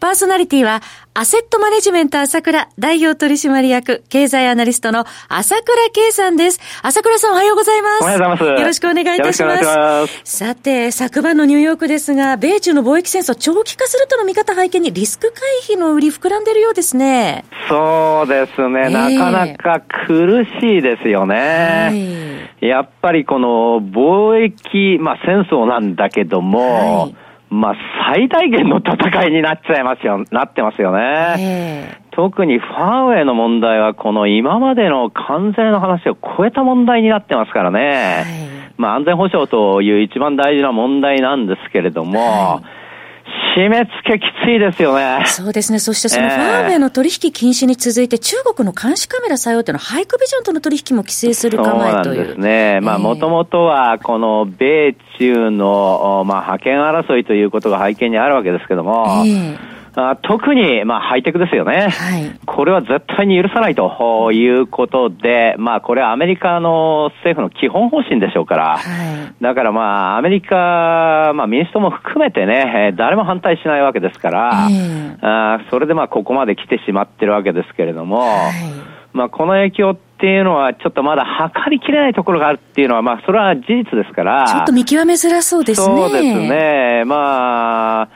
パーソナリティはアセットマネジメント朝倉代表取締役経済アナリストの朝倉慶さんです。朝倉さんおはようございます。おはようございます。よろしくお願いいたします。ますさて、昨晩のニューヨークですが、米中の貿易戦争長期化するとの見方背景にリスク回避の売り膨らんでるようですね。そうですね。えー、なかなか苦しいですよね。はい、やっぱりこの貿易、まあ戦争なんだけども、はいまあ、最大限の戦いになっちゃいますよ、なってますよね。特にファーウェイの問題は、この今までの関税の話を超えた問題になってますからね。まあ、安全保障という一番大事な問題なんですけれども、はい締め付けきついですよね。そうですね。そしてそのファーウェイの取引禁止に続いて、中国の監視カメラ採用というのは、ハイクビジョンとの取引も規制する構えという。そうですね。まあ、もともとは、この米中の、まあ、覇権争いということが背景にあるわけですけども、えーあ特に、まあ、ハイテクですよね。はい。これは絶対に許さないということで、まあ、これはアメリカの政府の基本方針でしょうから、はい、だからまあ、アメリカ、まあ、民主党も含めてね、誰も反対しないわけですから、えー、あそれでまあ、ここまで来てしまってるわけですけれども、はい、まあ、この影響っていうのは、ちょっとまだ測りきれないところがあるっていうのは、まあ、それは事実ですから。ちょっと見極めづらそうですね。そうですね。まあ、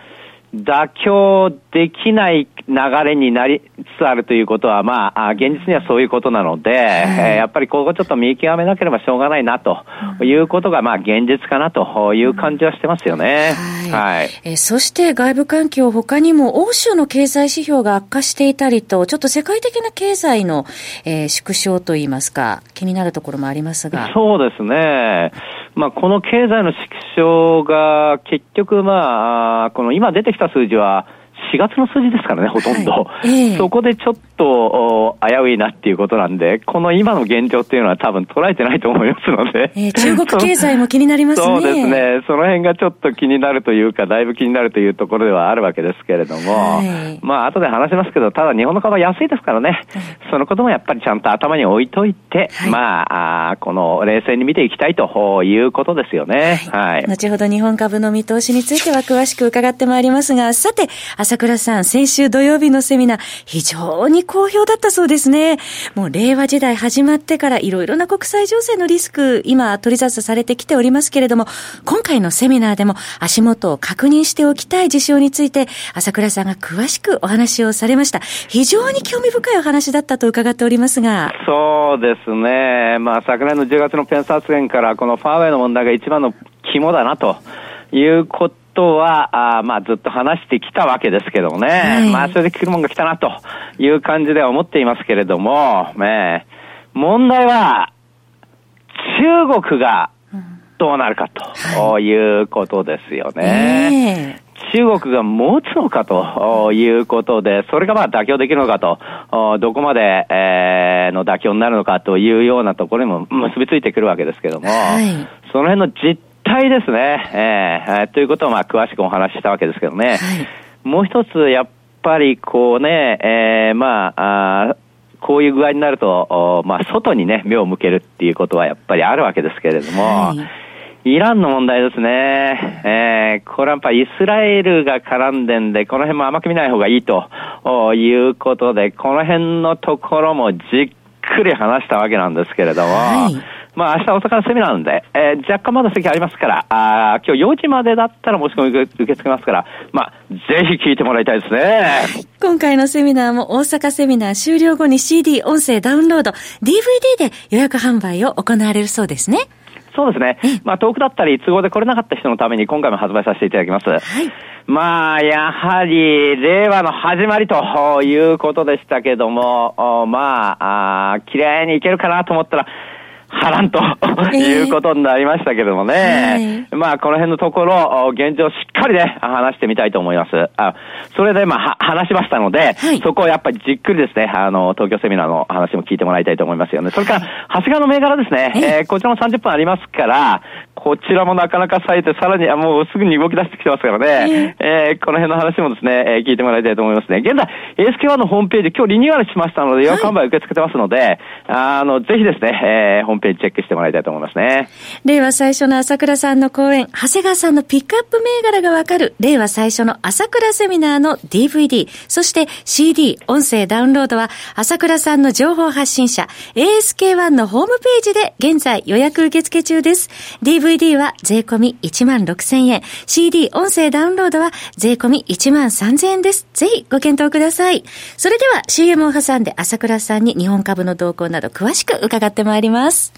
妥協できない流れになりつつあるということは、まあ、現実にはそういうことなので、えやっぱりここちょっと見極めなければしょうがないなということが、まあ、現実かなという感じはしてますよね。はい。はい、えそして外部環境、他にも欧州の経済指標が悪化していたりと、ちょっと世界的な経済の、えー、縮小といいますか、気になるところもありますが。そうですね。まあ、この経済の縮小が結局、まあ、この今出てきた数字は、4月の数字ですからね、ほとんど。はいえー、そこでちょっと危ういなっていうことなんで、この今の現状っていうのは多分捉えてないと思いますので。えー、中国経済も気になりますね。そうですね。その辺がちょっと気になるというか、だいぶ気になるというところではあるわけですけれども、はい、まあ後で話しますけど、ただ日本の株は安いですからね、はい、そのこともやっぱりちゃんと頭に置いといて、まああ、この冷静に見ていきたいということですよね。はい。後ほど日本株の見通しについては詳しく伺ってまいりますが、さて、朝倉さん、先週土曜日のセミナー、非常に好評だったそうですね。もう令和時代始まってからいろいろな国際情勢のリスク、今取り沙汰されてきておりますけれども、今回のセミナーでも足元を確認しておきたい事象について、朝倉さんが詳しくお話をされました。非常に興味深いお話だったと伺っておりますが。そうですね。まあ昨年の10月のペンス発言から、このファーウェイの問題が一番の肝だなということとは、あまあずっと話してきたわけですけどもね、はい、まあそれで来るもんが来たなという感じでは思っていますけれども、ね、問題は、中国がどうなるかということですよね。中国が持つのかということで、それがまあ妥協できるのかと、どこまで、えー、の妥協になるのかというようなところにも結びついてくるわけですけども、はい、その辺の実態ですね。えー、ということをまあ詳しくお話ししたわけですけどね。はい、もう一つ、やっぱりこうね、えー、まあ、あこういう具合になると、まあ、外にね、目を向けるっていうことはやっぱりあるわけですけれども、はい、イランの問題ですね。えー、これはやっぱイスラエルが絡んでんで、この辺も甘く見ない方がいいということで、この辺のところもじっくり話したわけなんですけれども、はいまあ明日大阪のセミナーなんで、えー、若干まだ席ありますから、あ今日4時までだったら申し込み受け付けますから、まあぜひ聞いてもらいたいですね。今回のセミナーも大阪セミナー終了後に CD 音声ダウンロード、DVD で予約販売を行われるそうですね。そうですね。まあ、遠くだったり、都合で来れなかった人のために今回も発売させていただきます。はい。まあ、やはり、令和の始まりということでしたけども、まあ、あ綺麗にいけるかなと思ったら、波乱ということになりましたけどもね。はい、まあ、この辺のところ、現状しっかりね、話してみたいと思います。あそれで、まあ、話しましたので、はい、そこをやっぱりじっくりですね、あの、東京セミナーの話も聞いてもらいたいと思いますよね。それから、長谷川の銘柄ですね、えー、こちらも30分ありますから、こちらもなかなか冴えて、さらに、もうすぐに動き出してきてますからね、えー、この辺の話もですね、えー、聞いてもらいたいと思いますね。現在、ASK1 のホームページ、今日リニューアルしましたので、予約販売受け付けてますので、はい、あの、ぜひですね、えー、ホームページチェックしてもらいたいと思いますね。令和最初の朝倉さんの講演、長谷川さんのピックアップ銘柄がわかる、令和最初の朝倉セミナーの DVD、そして CD、音声ダウンロードは、朝倉さんの情報発信者、ASK1 のホームページで現在予約受付中です。DVD は税込み1万6000円、CD、音声ダウンロードは税込み1万3000円です。ぜひご検討ください。それでは CM を挟んで朝倉さんに日本株の動向など詳しく伺ってまいります。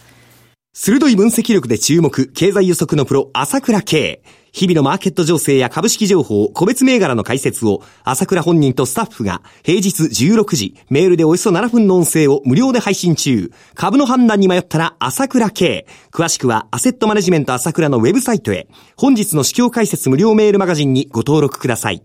鋭い分析力で注目、経済予測のプロ、朝倉慶。日々のマーケット情勢や株式情報、個別銘柄の解説を、朝倉本人とスタッフが、平日16時、メールでおよそ7分の音声を無料で配信中。株の判断に迷ったら、朝倉慶。詳しくは、アセットマネジメント朝倉のウェブサイトへ、本日の市況解説無料メールマガジンにご登録ください。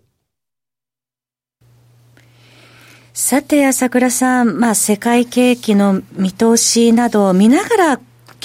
さて、朝倉さん、まあ、世界景気の見通しなどを見ながら、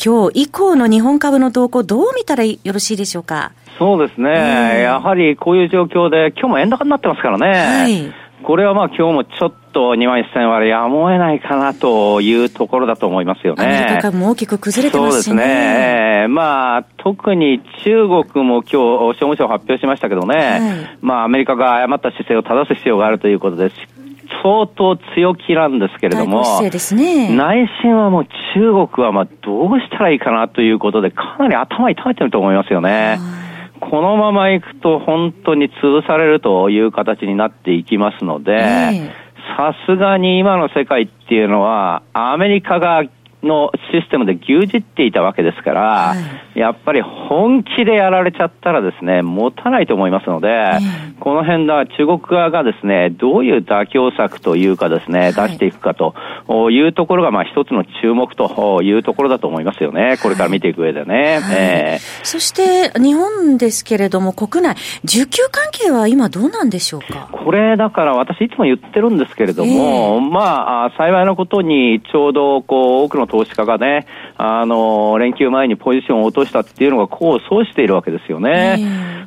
今日以降の日本株の動向、どう見たらよろしいでしょうか？そうですね、えー、やはりこういう状況で、今日も円高になってますからね。はいこれはまあ今日もちょっと2万1000割やむを得ないかなというところだと思いますよね。アメリカ株も大きく崩れてますしね。そうですね。まあ特に中国も今日商務省発表しましたけどね、はい、まあアメリカが誤った姿勢を正す必要があるということです。相当強気なんですけれども、ね、内心はもう中国はまあどうしたらいいかなということで、かなり頭痛めてると思いますよね。このままいくと本当に潰されるという形になっていきますので、さすがに今の世界っていうのは、アメリカがのシステムで牛耳っていたわけですから、はい、やっぱり本気でやられちゃったらですね、持たないと思いますので、この辺だ、中国側がですね、どういう妥協策というかですね、出していくかというところが、まあ一つの注目というところだと思いますよね。これから見ていく上でね。はい、えー、そして日本ですけれども、国内、需給関係は今どうなんでしょうか？これだから私いつも言ってるんですけれども、えー、まあ、幸いなことにちょうどこう多くの投資家がね、あの、連休前にポジションを落としたっていうのが功を奏しているわけですよね。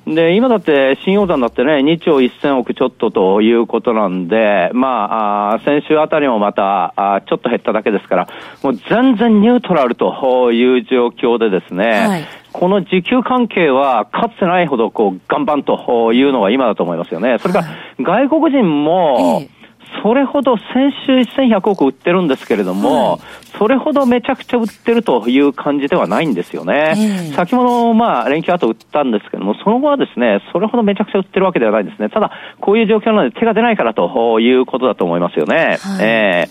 で、今だって新洋山だってね、2兆1000億ちょっとということなんで、まあ、あ先週あたりもまたあ、ちょっと減っただけですから、もう全然ニュートラルという状況でですね、はい。この需給関係はかつてないほどこう頑張というのが今だと思いますよね。それから外国人も、それほど先週1100億売ってるんですけれども、はい、それほどめちゃくちゃ売ってるという感じではないんですよね。えー、先ほど、まあ、連休後売ったんですけども、その後はですね、それほどめちゃくちゃ売ってるわけではないんですね。ただ、こういう状況なので手が出ないからということだと思いますよね。はい、え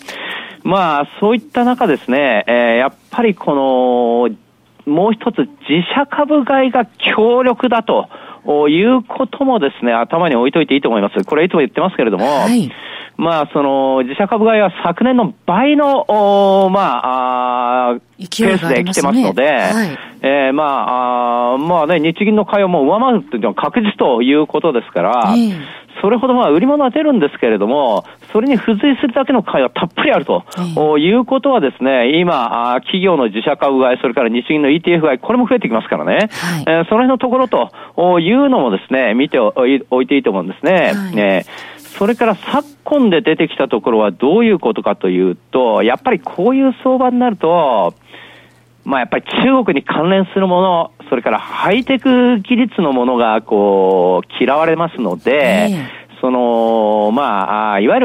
ー、まあ、そういった中ですね、えー、やっぱりこの、もう一つ自社株買いが強力だということもですね、頭に置いといていいと思います。これいつも言ってますけれども、はいまあ、その、自社株買いは昨年の倍の、おまあ、あペースで来てますので、はい、えー、まあ、あまあね、日銀の買いをもう上回るというのは確実ということですから、えー、それほどまあ売り物は出るんですけれども、それに付随するだけの買いはたっぷりあると、えー、いうことはですね、今、あ企業の自社株買い、それから日銀の ETF 買い、これも増えてきますからね、はい、えー、その辺のところというのもですね、見ておいていいと思うんですね。はい、えーそれから昨今で出てきたところはどういうことかというと、やっぱりこういう相場になると、まあやっぱり中国に関連するもの、それからハイテク技術のものがこう嫌われますので、その、まあ、いわゆ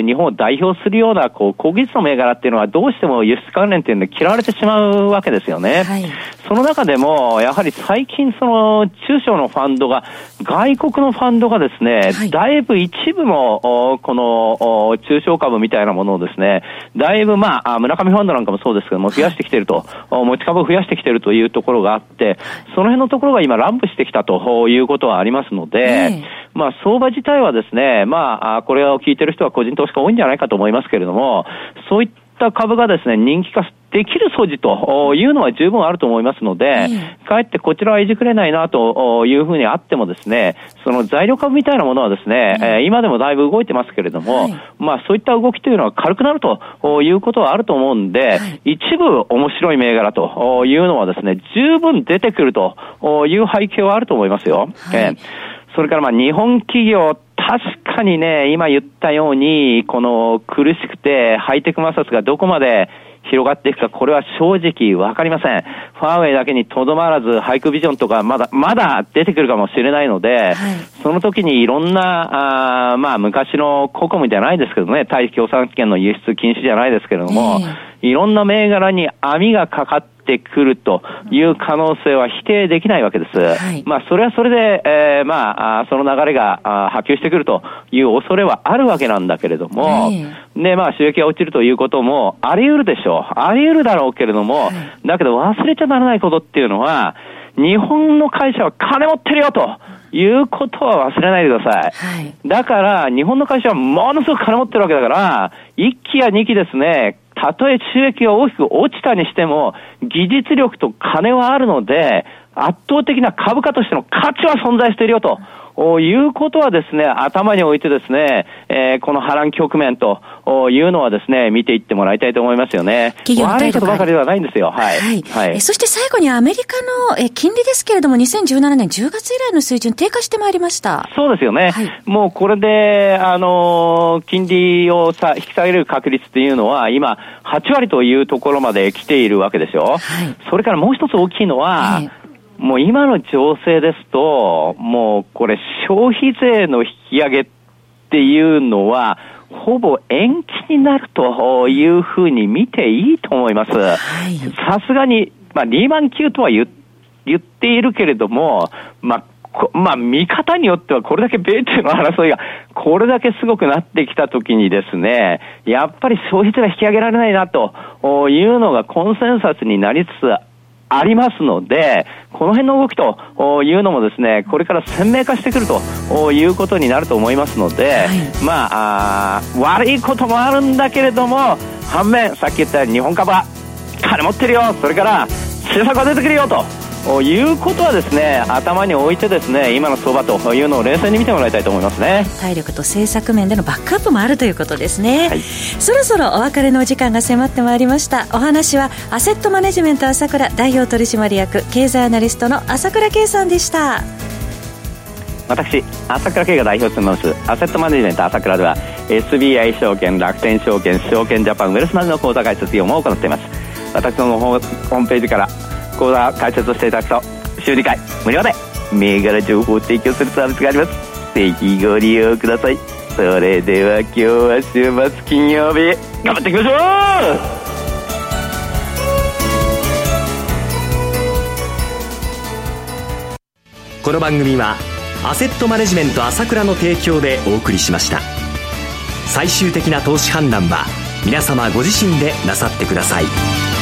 る日本を代表するような、こう、高技術の銘柄っていうのはどうしても輸出関連っていうので嫌われてしまうわけですよね。はい、その中でも、やはり最近その、中小のファンドが、外国のファンドがですね、はい、だいぶ一部の、この、中小株みたいなものをですね、だいぶまあ、村上ファンドなんかもそうですけども、増やしてきてると、持ち株を増やしてきてるというところがあって、その辺のところが今乱舞してきたということはありますので、まあ、相場自体はですね、まあ、これを聞いてる人は個人投資家多いんじゃないかと思いますけれども、そういった株がですね、人気化できる素地というのは十分あると思いますので、かえってこちらはいじくれないなというふうにあってもですね、その材料株みたいなものはですね、え今でもだいぶ動いてますけれども、まあそういった動きというのは軽くなるということはあると思うんで、一部面白い銘柄というのはですね、十分出てくるという背景はあると思いますよ。はい。それからまあ日本企業、確かにね、今言ったように、この苦しくてハイテク摩擦がどこまで広がっていくか、これは正直わかりません。ファーウェイだけにとどまらず、ハイクビジョンとかまだ、まだ出てくるかもしれないので、はい、その時にいろんな、あまあ昔のココムじゃないですけどね、対共産権の輸出禁止じゃないですけれども、えー、いろんな銘柄に網がかかってくるという可能性は否定できないわけです。はい、まあ、それはそれで、えー、まあ、その流れが波及してくるという恐れはあるわけなんだけれども、で、まあ、収益が落ちるということもあり得るでしょう。あり得るだろうけれども、はい、だけど忘れちゃならないことっていうのは、日本の会社は金持ってるよと。いうことは忘れないでください。はい、だから、日本の会社はものすごく金持ってるわけだから、1期や2期ですね、たとえ収益が大きく落ちたにしても、技術力と金はあるので、圧倒的な株価としての価値は存在しているよと。いうことはですね、頭に置いてですね、えー、この波乱局面というのはですね、見ていってもらいたいと思いますよね。企業悪いことばかりではないんですよ。はい。はい。はい、そして最後にアメリカのえ金利ですけれども、2017年10月以来の水準低下してまいりました。そうですよね。はい、もうこれで、あのー、金利をさ引き下げる確率っていうのは、今、8割というところまで来ているわけでしょ。はい。それからもう一つ大きいのは、はいもう今の情勢ですと、もうこれ消費税の引き上げっていうのは、ほぼ延期になるというふうに見ていいと思います。さすがに、まあ、リーマン級とは言言っているけれども、まあ、まあ、見方によってはこれだけ米中の争いがこれだけすごくなってきたときにですね、やっぱり消費税は引き上げられないなというのがコンセンサスになりつつありますので、この辺の動きというのもですね、これから鮮明化してくるということになると思いますので、はい、まあ悪いこともあるんだけれども、反面、さっき言ったように日本株は金持ってるよ、それから政策が出てくるよと。いうことはですね頭に置いてですね今の相場というのを冷静に見てもらいたいと思いますね。体力と政策面でのバックアップもあるということですね、はい、そろそろお別れのお時間が迫ってまいりました。お話はアセットマネジメント朝倉代表取締役経済アナリストの朝倉圭さんでした。私朝倉圭が代表を務めますアセットマネジメント朝倉では SBI 証券楽天証券証券ジャパンウェルスマネの口座開設業務を行っています。私のホームページから講座解説していただくと週2回無料で銘柄情報を提供するサービスがあります。ぜひご利用ください。それでは今日は週末金曜日。頑張っていきましょう。この番組はアセットマネジメント朝倉の提供でお送りしました。最終的な投資判断は皆様ご自身でなさってください。